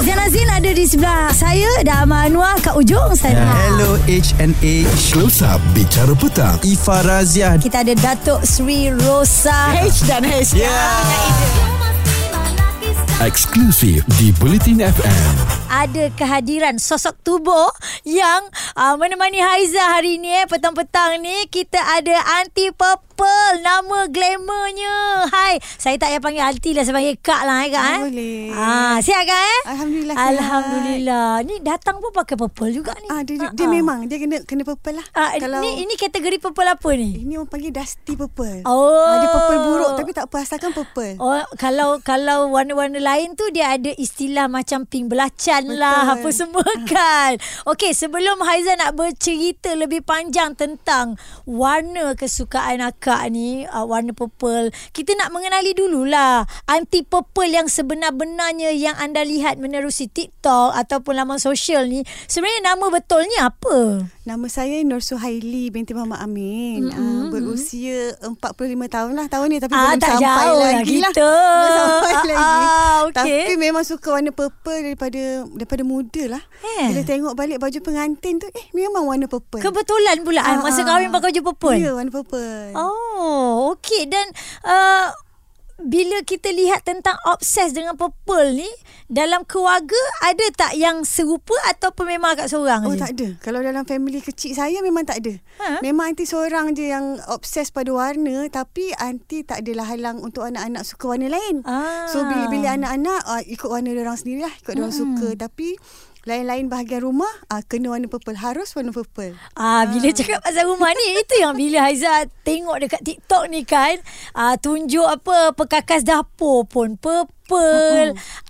Zain Azin ada di sebelah saya dan Amal Anwar kat ujung sana. Hello HNA Close Up Bicara Petang. Ifa Razia Kita ada Datuk Sri Rosa. H dan H. Eksklusif di Bulletin FM ada kehadiran sosok tubuh yang uh, menemani Haiza hari ni eh petang-petang ni. Kita ada Aunty Purple nama glamournya. Hai, saya tak payah panggil Aunty lah saya panggil Kak lah eh Kak eh. Ah, boleh. Ah, sihat Kak eh? Alhamdulillah sihat. Alhamdulillah. Ni datang pun pakai purple juga ni. Ah, dia, dia, Ah, dia ah. memang dia kena kena purple lah. Ah, Kalau ni ini kategori purple apa ni? ini orang panggil dusty purple. Oh. Ah, dia purple buruk tapi tak apa asalkan purple. Oh, kalau kalau warna-warna lain tu dia ada istilah macam pink belacan lah apa Betul. semua kan. Okey, sebelum Haiza nak bercerita lebih panjang tentang warna kesukaan akak ni, uh, warna purple, kita nak mengenali dululah anti purple yang sebenar-benarnya yang anda lihat menerusi TikTok ataupun laman sosial ni. Sebenarnya nama betulnya apa? Nama saya Nur Suhaili binti Muhammad Amin. Mm-hmm. Uh, berusia 45 tahun lah tahun ni tapi Ah, belum tak sampai jauh lah lagi lah. kita. Belum sampai Ah, lagi. ah, okey. Tapi memang suka warna purple daripada daripada muda lah. Eh. Bila tengok balik baju pengantin tu eh memang warna purple. Kebetulan pula ah, masa Ah, kahwin pakai baju purple. Ya, warna purple. Oh, okey dan uh, bila kita lihat tentang obses dengan purple ni dalam keluarga ada tak yang serupa ataupun memang agak seorang Oh je? tak ada. Kalau dalam family kecil saya memang tak ada. Ha? Memang aunty seorang je yang obses pada warna tapi aunty tak adalah halang untuk anak-anak suka warna lain. Ah. So bila-bila anak-anak uh, ikut warna orang sendiri lah, ikut orang suka tapi lain-lain bahagian rumah uh, kena warna purple, harus warna purple. Ah, bila cakap pasal rumah ni itu yang bila Haiza tengok dekat TikTok ni kan ah, tunjuk apa perkakas dapur pun purple.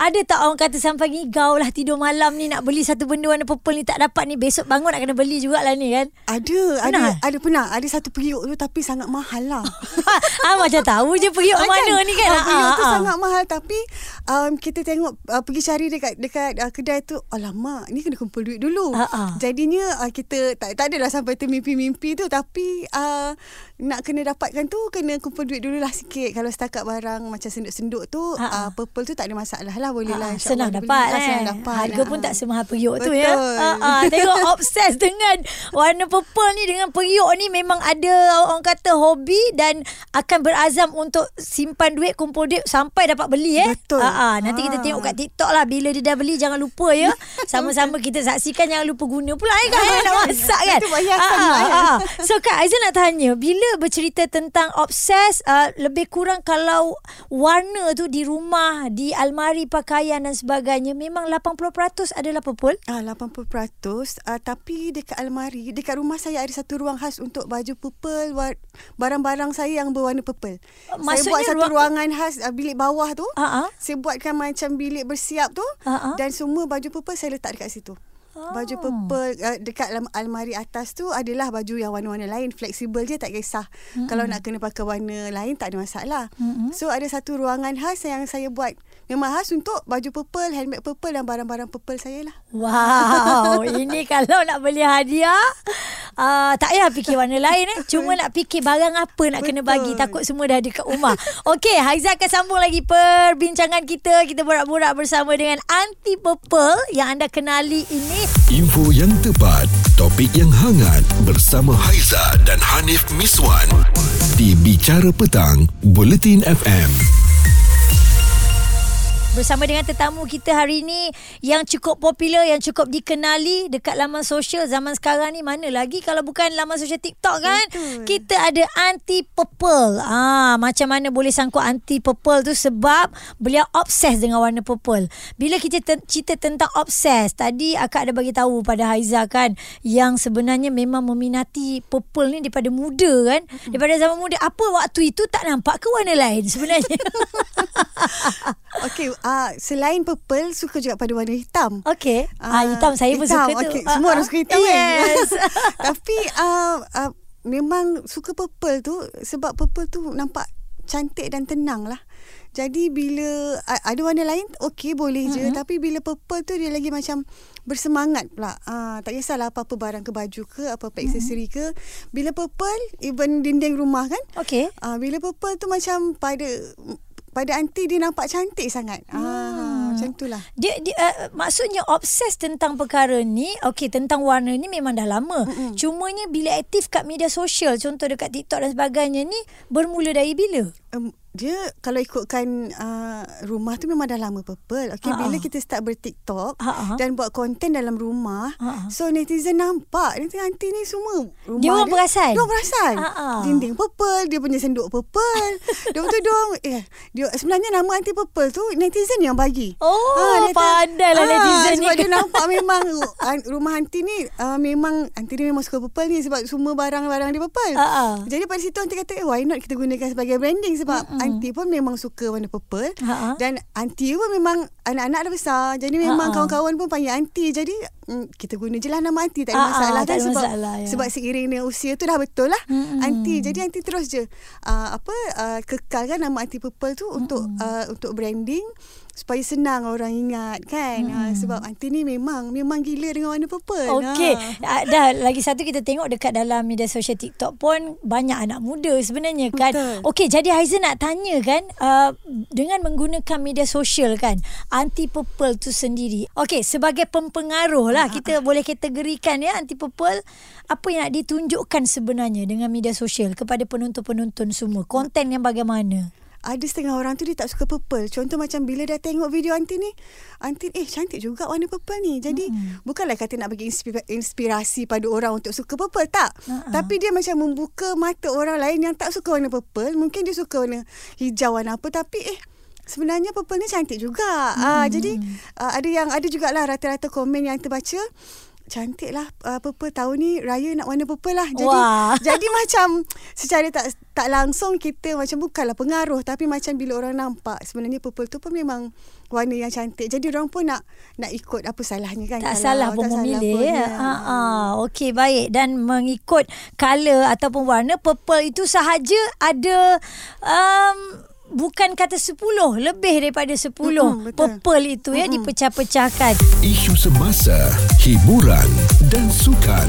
Ada tak orang kata sampai ngigau lah tidur malam ni nak beli satu benda warna purple ni tak dapat ni besok bangun nak kena beli jugalah ni kan. Ada, Pernah? ada, ada pernah. Ada satu periuk tu tapi sangat mahal lah. ah macam tahu je periuk Ah, mana ni kan. Ah, periuk Ah, tu ah. sangat mahal tapi um, kita tengok uh, pergi cari dekat dekat uh, kedai tu alamak ni kena kumpul duit dulu. Ah, ah. Jadinya uh, kita tak tak adalah sampai termimpi-mimpi tu tapi uh, nak kena dapatkan tu kena kumpul duit dululah sikit. Kalau setakat barang macam senduk-senduk tu Ah, ah. uh, purple tu tak ada masalah lah boleh lah Ah, insyaAllah senang dapat beli. Ah, eh. senang dapat. Harga pun Ah. tak semahal periuk tu Betul. ya. Ah, ah, tengok obses dengan warna purple ni dengan periuk ni memang ada orang kata hobi dan akan berazam untuk simpan duit kumpul duit sampai dapat beli eh. Betul. Ah, ah, nanti kita Ah. tengok kat TikTok lah bila dia dah beli jangan lupa ya. Sama-sama kita saksikan jangan lupa guna pula eh kan nak masak kan. Itu lah, ah, ya. ah. So Kak Aizan nak tanya Bila bercerita tentang obses uh, Lebih kurang kalau Warna tu di rumah Di almari pakaian dan sebagainya Memang 80% adalah purple Ah 80% uh, tapi dekat almari dekat rumah saya ada satu ruang khas untuk baju purple war- barang-barang saya yang berwarna purple. saya Maksudnya buat satu ruang- ruangan khas uh, bilik bawah tu. Ah, ah. Saya buatkan macam bilik bersiap tu Ah, ah. dan semua baju purple saya letak dekat situ. Baju Oh. purple uh, dekat dalam almari atas tu adalah baju yang warna-warna lain fleksibel je tak kisah. Mm-hmm. Kalau nak kena pakai warna lain tak ada masalah. Mm-hmm. So ada satu ruangan khas yang saya buat memang khas untuk baju purple, helmet purple dan barang-barang purple saya lah. Wow Ini kalau nak beli hadiah uh, Tak payah fikir warna lain eh. Cuma nak fikir barang apa nak kena Betul. bagi Takut semua dah ada kat rumah. Okey Haiza akan sambung lagi perbincangan kita. Kita borak-borak bersama dengan Anti Purple Yang anda kenali ini. Info yang tepat Topik yang hangat Bersama Haiza dan Hanif Miswan Di Bicara Petang Bulletin FM Bersama dengan tetamu kita hari ini Yang cukup popular Yang cukup dikenali Dekat laman sosial Zaman sekarang ni. Mana lagi Kalau bukan laman sosial TikTok kan? Betul. Kita ada Anti Purple. Ah, Macam mana boleh sangkut Anti Purple tu? Sebab Beliau obses dengan warna purple. Bila kita ten- cerita tentang obses Tadi akak ada bagi tahu pada Haiza kan? Yang sebenarnya memang meminati Purple ni daripada muda kan? Daripada zaman muda. Apa waktu itu tak nampak ke warna lain sebenarnya? Okey, uh, selain purple suka juga pada warna hitam. Okey. Ah, hitam saya pun hitam, suka tu. okey. Ah, Semua ah. orang suka hitam Yes. kan. Tapi uh, uh, memang suka purple tu sebab purple tu nampak cantik dan tenang lah. Jadi bila uh, ada warna lain okey boleh je mm-hmm. tapi bila purple tu dia lagi macam bersemangat pula. Uh, tak kisahlah apa-apa barang ke baju ke apa-apa mm-hmm. aksesori ke. Bila purple even dinding rumah kan Okey. Ah, bila purple tu macam pada pada aunty dia nampak cantik sangat. Ah, Macam itulah. Dia, dia uh, maksudnya obses tentang perkara ni, okey tentang warna ni memang dah lama. Mm-mm. Cumanya bila aktif kat media sosial, contoh dekat TikTok dan sebagainya ni bermula dari bila? Um, dia kalau ikutkan uh, rumah tu memang dah lama purple. Okey Ha-ha. bila kita start ber-TikTok Ha-ha. dan buat konten dalam rumah, Ha-ha. so netizen nampak nanti anti ni semua rumah Dia orang perasan? Dia orang perasan. Ha-ha. Dinding purple, dia punya senduk purple. dia betul dia orang eh dia sebenarnya nama anti purple tu netizen yang bagi. Oh, netizen- pandai lah Ah, netizen ni. Sebab dia nampak memang rumah anti ni uh, memang anti ni memang suka purple ni sebab semua barang-barang dia purple. Ha-ha. Jadi pada situ anti kata eh why not kita gunakan sebagai branding sebab mm anti pun memang suka warna purple Ha-ha. dan anti pun memang anak-anak dah besar jadi memang Ha-ha. kawan-kawan pun panggil anti jadi mm, kita guna je lah nama anti tak ada Ha-ha, masalah tak kan ada sebab masalah, ya. sebab seiring dengan usia tu dah betul lah Mm-mm. jadi anti terus je uh, apa uh, kekalkan nama anti purple tu untuk uh, untuk branding supaya senang orang ingat kan uh, sebab anti ni memang memang gila dengan warna purple Okey, Ha. ah, dah lagi satu kita tengok dekat dalam media sosial TikTok pun banyak anak muda sebenarnya kan. Okey, jadi Haiza nak tanya kan uh, dengan menggunakan media sosial kan anti purple tu sendiri. Okey, sebagai pempengaruh lah kita boleh kategorikan ya anti purple apa yang nak ditunjukkan sebenarnya dengan media sosial kepada penonton-penonton semua. Konten yang bagaimana? Ada setengah orang tu dia tak suka purple. Contoh macam bila dah tengok video anti ni, anti eh cantik juga warna purple ni. Jadi hmm. bukanlah kata nak bagi inspira- inspirasi pada orang untuk suka purple tak. Ha-ha. Tapi dia macam membuka mata orang lain yang tak suka warna purple. Mungkin dia suka warna hijau warna apa tapi eh sebenarnya purple ni cantik juga. Hmm. Ah jadi uh, ada yang ada jugalah rata-rata komen yang terbaca cantik lah uh, purple tahun ni raya nak warna purple lah jadi Wah. jadi macam secara tak tak langsung kita macam bukanlah pengaruh tapi macam bila orang nampak sebenarnya purple tu pun memang warna yang cantik. Jadi orang pun nak nak ikut apa salahnya kan. Tak kalau- salah pun tak memilih pun, ya. Ha ah. Okey baik dan mengikut color ataupun warna purple itu sahaja ada um, bukan kata 10 lebih daripada 10 Mm-mm, betul. purple itu ya dipecah-pecahkan. Isu semasa, hiburan dan sukan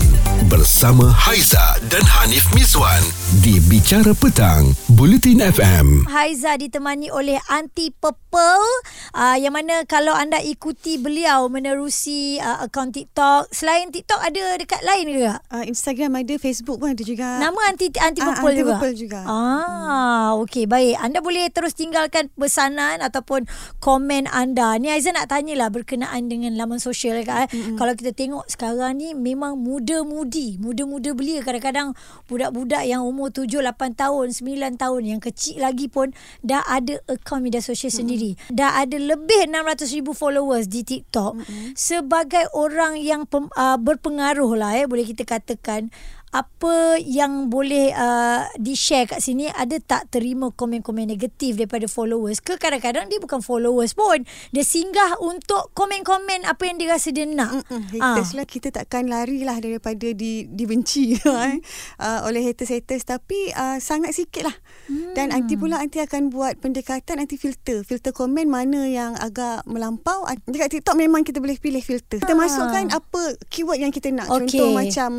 bersama Haiza dan Hanif Miswan di Bicara Petang, Bulletin FM. Haiza ditemani oleh Anti Purple uh, yang mana kalau anda ikuti beliau menerusi uh, akaun TikTok selain TikTok ada dekat lain ke? Uh, Instagram ada, Facebook pun ada juga. Nama anti anti Ah, anti juga. purple juga. Ah, okey baik. Anda boleh terus tinggalkan pesanan ataupun komen anda. Ni Aizan nak tanyalah berkenaan dengan laman sosial kan. Mm-hmm. Kalau kita tengok sekarang ni memang muda-mudi, muda-muda belia kadang-kadang budak-budak yang umur 7 8 tahun, 9 tahun yang kecil lagi pun dah ada akaun media sosial mm-hmm. sendiri. Dah ada lebih 600,000 followers di TikTok. Mm-hmm. Sebagai orang yang pem, uh, berpengaruh lah eh boleh kita katakan apa yang boleh uh, di-share kat sini? Ada tak terima komen-komen negatif daripada followers? Ke kadang-kadang dia bukan followers pun. Dia singgah untuk komen-komen apa yang dia rasa dia nak. Mm-mm, Ah. haters lah. Kita takkan lari lah daripada di, dibenci. Eh, uh, oleh haters-haters. Tapi uh, sangat sikit lah. Hmm. dan nanti pula nanti akan buat pendekatan nanti filter. Filter komen mana yang agak melampau. Dekat TikTok memang kita boleh pilih filter. Kita Ah. masukkan apa keyword yang kita nak. Okey. contoh macam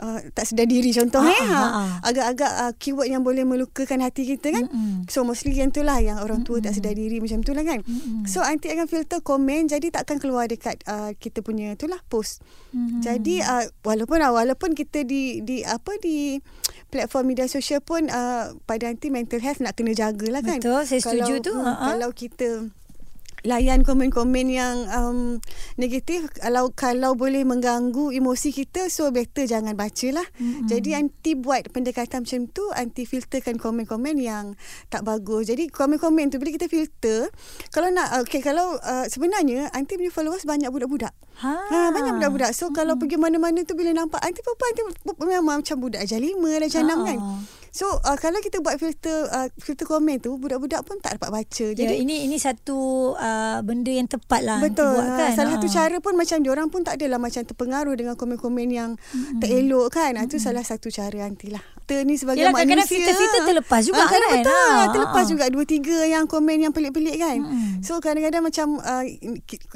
Uh, tak sedar diri contoh Ah, eh ah, ha. ah. agak-agak uh, keyword yang boleh melukakan hati kita kan Mm-mm. so mostly yang tu lah yang orang tua tak sedar diri macam tu lah kan Mm-mm. so nanti akan filter komen jadi takkan keluar dekat uh, kita punya tu lah post Mhm. jadi uh, walaupun uh, walaupun kita di di apa di platform media sosial pun uh, pada nanti mental health nak kena jagalah kan. Betul, saya setuju kalau, tu, ha-ha. Kalau kita layan komen-komen yang um, negatif kalau kalau boleh mengganggu emosi kita so better jangan bacalah. Mm-mm. Jadi anti buat pendekatan macam tu anti filterkan komen-komen yang tak bagus. Jadi komen-komen tu bila kita filter kalau nak okay kalau uh, sebenarnya anti punya followers banyak budak-budak. ha. Ha, banyak budak-budak. So kalau pergi mana-mana tu bila nampak anti papa anti memang macam budak ajar lima, ajar enam kan. So uh, kalau kita buat filter uh, filter komen tu budak-budak pun tak dapat baca. Jadi ya, Jadi ini ini satu uh, benda yang tepat lah Betul. buat kan. Salah Ha. satu cara pun macam diorang pun tak adalah macam terpengaruh dengan komen-komen yang mm-hmm. tak elok kan. Itu salah satu cara anti lah. Kita ni sebagai kadang-kadang manusia. filter-filter terlepas juga kadang kan. Betul. Ha, terlepas ha. juga dua tiga yang komen yang pelik-pelik kan. Mm-mm. So kadang-kadang macam uh,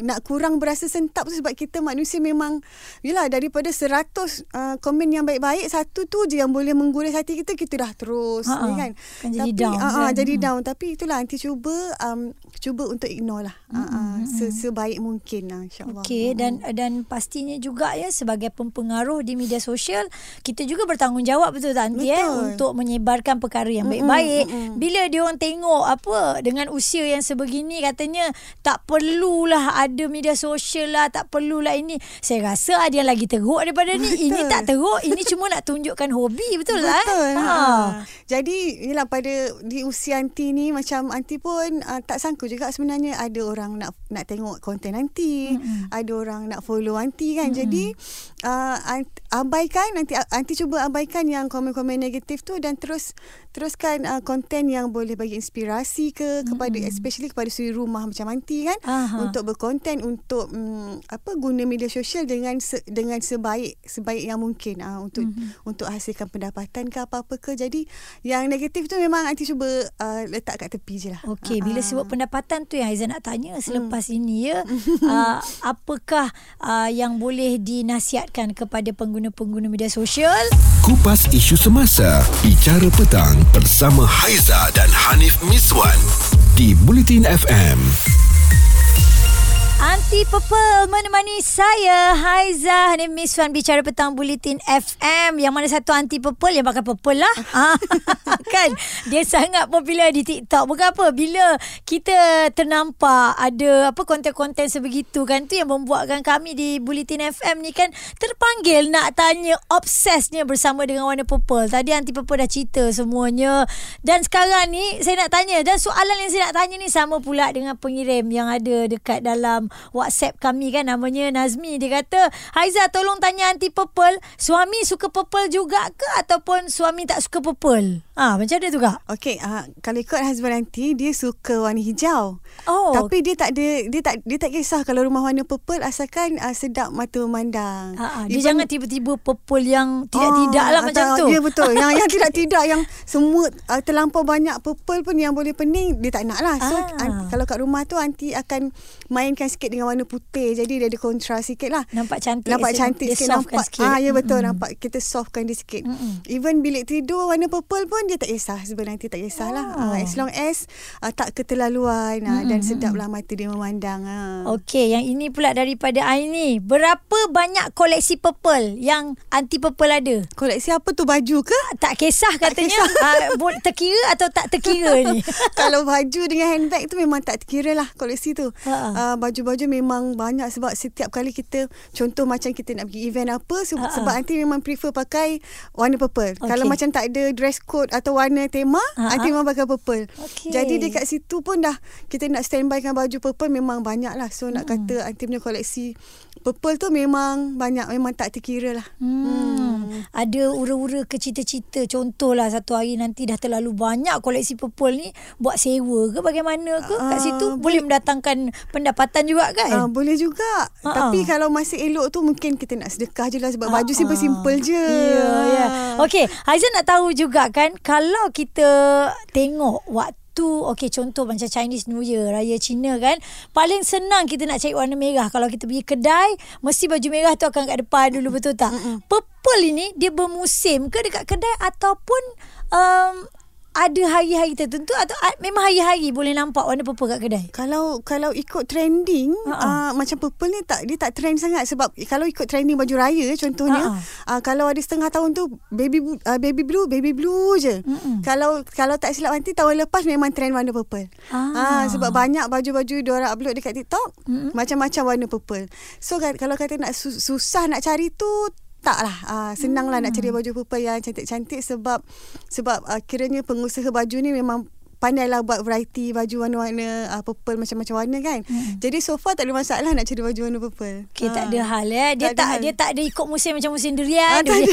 nak kurang berasa sentap tu sebab kita manusia memang yelah daripada 100 uh, komen yang baik-baik satu tu je yang boleh menggores hati kita kita dah terus Ha, ni ha. kan. Kan jadi tapi, down, kan? jadi Hmm. down tapi itulah nanti cuba um, cuba untuk ignore lah. Ah, ah, se, sebaik mungkin lah insya-Allah. Okey dan dan pastinya juga ya sebagai pempengaruh di media sosial kita juga bertanggungjawab betul tak Anti eh Betul. untuk menyebarkan perkara yang baik-baik. Bila dia orang tengok apa dengan usia yang sebegini katanya tak perlulah ada media sosial lah, tak perlulah ini. Saya rasa ada yang lagi teruk daripada ni. Ini tak teruk, ini cuma nak tunjukkan hobi betul lah. eh? Betul. Ha. Ha. Jadi yalah pada di usia anti ni macam anti pun uh, tak sangka juga sebenarnya ada orang nak nak tengok konten anti, mm-hmm. ada orang nak follow anti kan. Mm-hmm. Jadi uh, abaikan nanti anti cuba abaikan yang komen-komen negatif tu dan terus teruskan uh, konten yang boleh bagi inspirasi ke mm-hmm. kepada especially kepada suri rumah macam anti kan Aha. untuk berkonten untuk um, apa guna media sosial dengan se, dengan sebaik sebaik yang mungkin uh, untuk mm-hmm. untuk hasilkan pendapatan ke apa-apa ke. Jadi yang negatif tu memang anti cuba uh, letak kat tepi je lah. Okey, bila Ah, sebut pendapatan tu yang Aizan nak tanya selepas ini ya, uh, apakah uh, yang boleh dinasihatkan kepada pengguna-pengguna media sosial? Kupas isu semasa, bicara petang bersama Haiza dan Hanif Miswan di Bulletin FM. FM. Anti Purple menemani saya Haiza Hanif Miswan bicara petang Bulletin FM yang mana satu anti purple yang pakai purple lah. Ah, kan? Dia sangat popular di TikTok. Bukan apa bila kita ternampak ada apa konten-konten sebegitu kan tu yang membuatkan kami di Bulletin FM ni kan terpanggil nak tanya obsesnya bersama dengan warna purple. Tadi anti purple dah cerita semuanya. Dan sekarang ni saya nak tanya dan soalan yang saya nak tanya ni sama pula dengan pengirim yang ada dekat dalam WhatsApp kami kan namanya Nazmi. Dia kata Haiza tolong tanya anti purple. Suami suka purple juga ke ataupun suami tak suka purple ah macam mana tu kak Okey, uh, kalau ikut husband nanti dia suka warna hijau. Oh. Tapi dia tak ada dia tak dia tak kisah kalau rumah warna purple asalkan uh, sedap mata memandang. Ha, dia Even- jangan tiba-tiba purple yang tidak-tidak lah Ah, macam tu. Ya betul. Yang yang tidak tidak yang semua uh, terlampau banyak purple pun yang boleh pening dia tak nak lah. So Ah. ah. kalau kat rumah tu anti akan mainkan sikit dengan warna putih. Jadi dia ada kontras sikit lah. Nampak cantik. Nampak Dia- cantik dia sikit nampak. Ah ya betul Mm-mm. nampak kita softkan dia sikit. Mm-mm. Even bilik tidur warna purple pun dia tak kisah sebenarnya nanti tak kisahlah. Oh. Ah, as long as uh, tak keterlaluan ah, dan sedaplah mata dia memandang. Ah. Okey, yang ini pula daripada Aini. Berapa banyak koleksi purple yang anti purple ada? Koleksi apa tu baju ke? Tak kisah katanya uh, terkira atau tak terkira ni. Kalau baju dengan handbag tu memang tak terkira lah koleksi tu. Uh, baju-baju memang banyak sebab setiap kali kita contoh macam kita nak pergi event apa se- sebab nanti memang prefer pakai warna purple. Okey. Kalau macam tak ada dress code atau warna tema, nanti memang pakai purple. Okey. Jadi dekat situ pun dah kita nak standby kan baju purple memang banyak lah. So nak kata nanti punya koleksi purple tu memang banyak memang tak terkira lah. Hmm. Ada ura-ura ke cita-cita Contohlah satu hari nanti dah terlalu banyak koleksi purple ni Buat sewa ke bagaimana ke kat Ah, situ Boleh mendatangkan pendapatan juga kan boleh juga. Ha, Tapi kalau masih elok tu mungkin kita nak sedekah je lah sebab Ah, baju simple-simple je. Ya, ya. Okey, Haizan nak tahu juga kan kalau kita tengok waktu Okey contoh macam Chinese New Year Raya Cina kan Paling senang kita nak cari warna merah Kalau kita pergi kedai Mesti baju merah tu akan kat depan dulu Betul tak? Mm-mm. Purple ini Dia bermusim ke dekat kedai Ataupun um, Ada hari-hari tertentu Atau uh, memang hari-hari Boleh nampak warna purple kat kedai Kalau kalau ikut trending ha. uh, macam purple ni tak dia tak trend sangat sebab kalau ikut trending baju raya contohnya Ha, uh, kalau ada setengah tahun tu baby uh, baby blue baby blue je. Mm-mm. Kalau kalau tak silap nanti tahun lepas memang trend warna purple. Ah. Ah sebab banyak baju-baju dia orang upload dekat TikTok Mm-mm. macam-macam warna purple. So kalau kata nak su- susah nak cari tu taklah uh, senang lah nak cari Hmm. baju purple yang cantik-cantik sebab sebab uh, kiranya pengusaha baju ni memang pandailah buat variety baju warna-warna uh, purple macam-macam warna kan. Hmm. Jadi so far tak ada masalah nak cari baju warna purple. Okey, tak Ah. ada hal eh. Dia Tak tak, hal. dia tak ada ikut musim macam musim durian. Ah, dia tak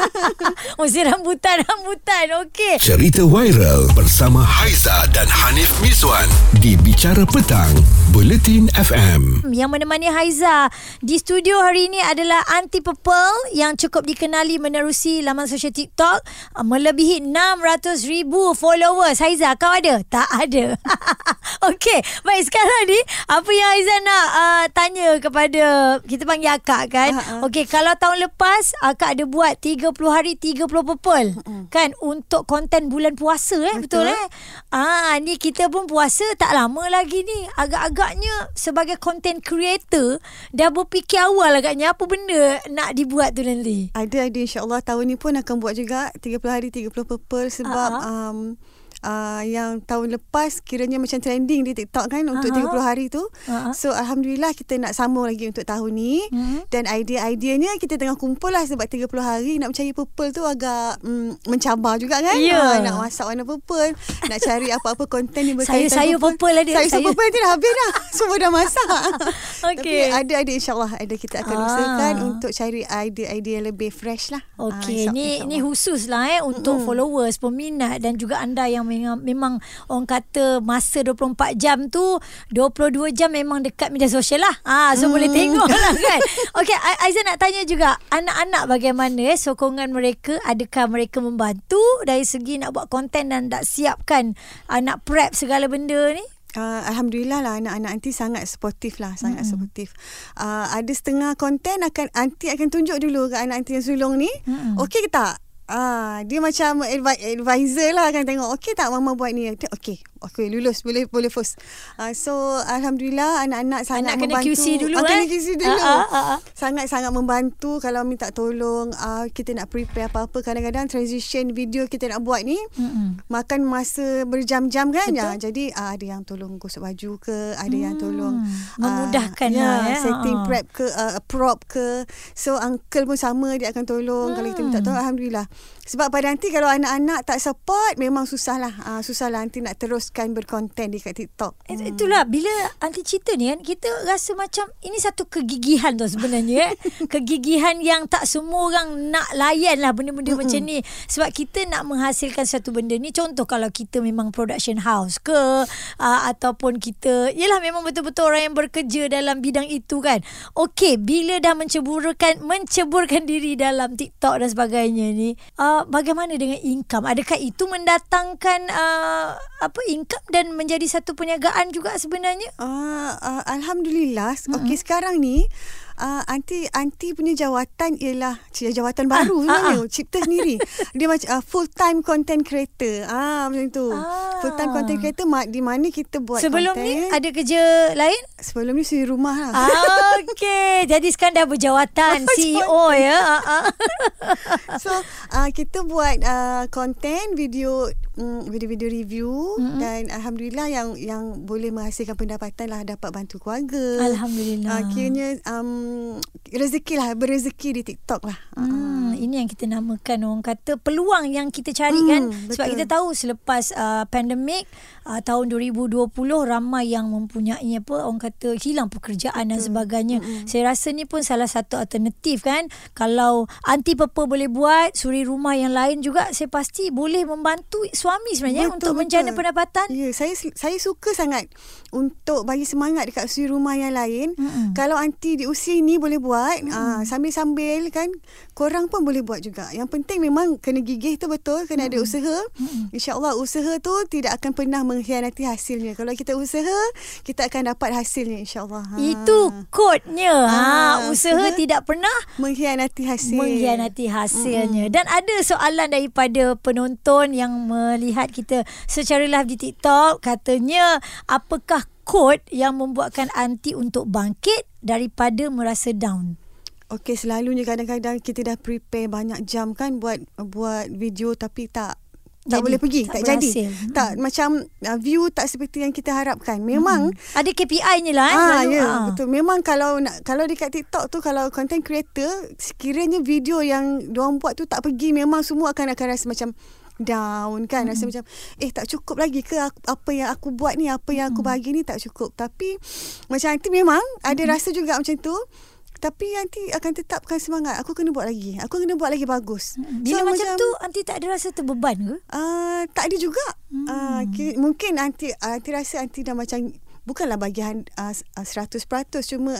musim rambutan, rambutan. Okey. Cerita viral bersama Haiza dan Hanif Miswan di Bicara Petang, Bulletin FM. Yang menemani Haiza di studio hari ini adalah Anti Purple yang cukup dikenali menerusi laman sosial TikTok melebihi 600,000 followers. Haiza, tahu ada? Tak ada. Okey, baik sekarang ni apa yang Aizan nak uh, tanya kepada kita panggil akak kan? Ha. Okey, kalau tahun lepas akak ada buat 30 hari 30 purple kan untuk konten bulan puasa eh betul, Betul. eh? Ah, ni kita pun puasa tak lama lagi ni. Agak-agaknya sebagai content creator dah berfikir awal agaknya apa benda nak dibuat tu nanti. Ada ada insyaAllah tahun ni pun akan buat juga 30 hari 30 purple sebab Ah, um, uh, yang tahun lepas kiranya macam trending di TikTok kan untuk Ah, 30 hari tu. Ah. So alhamdulillah kita nak sambung lagi untuk tahun ni Mhm. dan idea-ideanya kita tengah kumpul lah sebab 30 hari nak mencari purple tu agak mm, mencabar juga kan. Ya. Ah, nak masak warna purple, nak cari apa-apa konten yang berkaitan Sayur-sayur purple ada. Sayur-sayur Sayur- purple nanti dah habis dah. Semua dah masak. Okey. Tapi ada ada insyaAllah ada kita akan Ah. usahakan untuk cari idea-idea yang lebih fresh lah. Ah, Okey, insya- ni ni khusus lah eh untuk followers, peminat dan juga anda yang memang, memang orang kata masa 24 jam tu 22 jam memang dekat media sosial lah. Ah, so boleh tengok lah kan. Okey, A- Aizan nak tanya juga anak-anak bagaimana eh sokongan mereka? Adakah mereka membantu dari segi nak buat konten dan nak siapkan uh, nak prep segala benda ni? Uh, Alhamdulillah lah anak-anak anti sangat sportif lah sangat mm-hmm. sportif. Uh, ada setengah konten akan anti akan tunjuk dulu ke anak anti yang sulung ni. Mm-mm. Okey ke tak? Ah, dia macam advi- advisor lah akan tengok okey tak mama buat ni okey okey lulus boleh boleh first uh, so alhamdulillah anak-anak sangat Anak kena membantu QC dulu, Ah, kena eh? QC dulu Ah, ah, ah, ah. sangat-sangat membantu kalau minta tolong uh, kita nak prepare apa-apa kadang-kadang transition video kita nak buat ni Mm-mm. makan masa berjam-jam kan Betul. ya jadi uh, ada yang tolong gosok baju ke ada yang tolong Hmm, memudahkan ah, lah, ya, eh. setting Ha. prep ke uh, prop ke so uncle pun sama dia akan tolong kalau kita minta Hmm. tolong alhamdulillah sebab pada nanti kalau anak-anak tak support memang susah lah uh, susah lah nanti nak teruskan berkonten dekat TikTok. It, itulah bila anti cerita ni kan kita rasa macam ini satu kegigihan tu sebenarnya eh. kegigihan yang tak semua orang nak layan lah benda-benda mm macam ni. Sebab kita nak menghasilkan satu benda ni contoh kalau kita memang production house ke uh, ataupun kita yalah memang betul-betul orang yang bekerja dalam bidang itu kan. Okey bila dah menceburkan menceburkan diri dalam TikTok dan sebagainya ni uh, bagaimana dengan income? Adakah itu mendatangkan uh, apa income dan menjadi satu perniagaan juga sebenarnya? Uh, uh, Alhamdulillah. Mm-hmm. Okey sekarang ni uh, Anti Anti punya jawatan Ialah Jawatan baru Ah, sebenarnya. ah, Cipta sendiri. Dia macam uh, Full time content creator. Ah, Macam tu. Ah. Full time content creator ma- Di mana kita buat sebelum content? ni ada kerja lain? Sebelum ni suri rumah lah. Ah, okey. Jadi sekarang dah berjawatan CEO ya. Ah, ah. So uh, kita buat uh, content video um, video-video review mm-hmm. dan alhamdulillah yang yang boleh menghasilkan pendapatan lah dapat bantu keluarga. Alhamdulillah. Uh, kiranya um, rezeki lah berrezeki di TikTok lah. Hmm, ini yang kita namakan orang kata peluang yang kita cari Hmm, kan sebab betul. kita tahu selepas uh, pandemik uh, tahun 2020 ramai yang mempunyai apa orang kata hilang pekerjaan dan sebagainya. Hmm, Saya rasa ni pun salah satu alternatif kan. Kalau anti papa boleh buat suri rumah yang lain juga saya pasti boleh membantu suami sebenarnya untuk menjana pendapatan. Ya, saya saya suka sangat untuk bagi semangat dekat suri rumah yang lain. Mm-mm. Kalau anti di usia ni boleh buat, ah, sambil-sambil kan korang pun boleh buat juga. Yang penting memang kena gigih tu betul, kena ada usaha. Insya-Allah usaha tu tidak akan pernah mengkhianati hasilnya. Kalau kita usaha, kita akan dapat hasilnya insya-Allah. Ha. Itu kodnya. Ha, Ah, usaha usaha tidak pernah mengkhianati hasil. mengkhianati hasilnya. Dan ada soalan daripada penonton yang melihat kita secara live di TikTok katanya apakah kod yang membuatkan anti untuk bangkit daripada merasa down? Okey, selalunya kadang-kadang kita dah prepare banyak jam kan buat buat video tapi tak tak Jadi, boleh pergi, tak tak, jadi. Tak macam uh, view tak seperti yang kita harapkan. Memang Ada KPI-nya lah eh. Ah ya Ah. betul memang kalau nak kalau dekat TikTok tu kalau content creator sekiranya video yang diorang buat tu tak pergi memang semua akan akan rasa macam down kan. Rasa macam eh tak cukup lagi ke aku, apa yang aku buat ni apa yang aku bagi ni tak cukup. Tapi macam nanti memang ada rasa juga macam tu. Tapi nanti akan tetapkan semangat. Aku kena buat lagi. Aku kena buat lagi bagus. Bila macam, tu anti tak ada rasa terbeban ke? Uh, tak ada juga. Hmm. Uh, ki- mungkin anti anti rasa anti dah macam bukanlah bagian uh, 100% cuma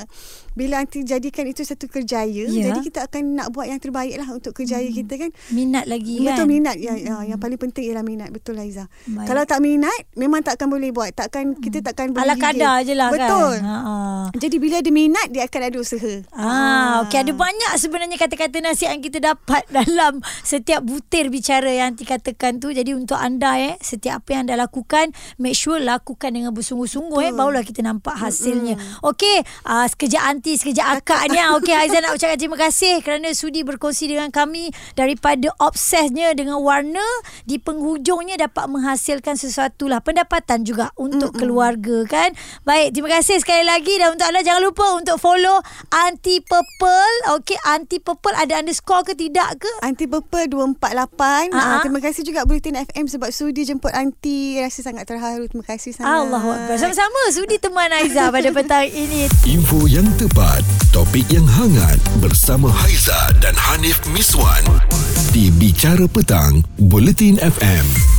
bila nanti jadikan itu satu kerjaya Ya. jadi kita akan nak buat yang terbaik lah untuk kerjaya kita kan Minat lagi kan. Betul minat yang, yang yang paling penting ialah minat betul Aiza. Baik. Kalau tak minat memang takkan boleh buat. Takkan kita takkan boleh Ala kadar je lah Betul. kan. Ha, ha. Jadi bila ada minat dia akan ada usaha. Ah, okey ada banyak sebenarnya kata-kata nasihat yang kita dapat dalam setiap butir bicara yang Aunty katakan tu. Jadi untuk anda eh setiap apa yang anda lakukan make sure lakukan dengan bersungguh-sungguh eh barulah kita nampak hasilnya. Okey, ah sekejap Aunty, sekejap akak ni. ah. Okey Aizan nak ucapkan terima kasih kerana sudi berkongsi dengan kami daripada obsesnya dengan warna di penghujungnya dapat menghasilkan sesuatu lah pendapatan juga untuk keluarga kan. Baik, terima kasih sekali lagi dan untuk anda jangan lupa untuk follow Anti Purple. Okey, Anti Purple ada underscore ke tidak ke? Anti Purple 248. Ah, ah. Uh, terima kasih juga Bulletin FM sebab sudi jemput Anti. Rasa sangat terharu. Terima kasih sangat. Akbar. Sama-sama sudi teman Aiza pada petang ini. Info yang tepat, topik yang hangat bersama Haiza dan Hanif Miswan di Bicara Petang, Bulletin FM.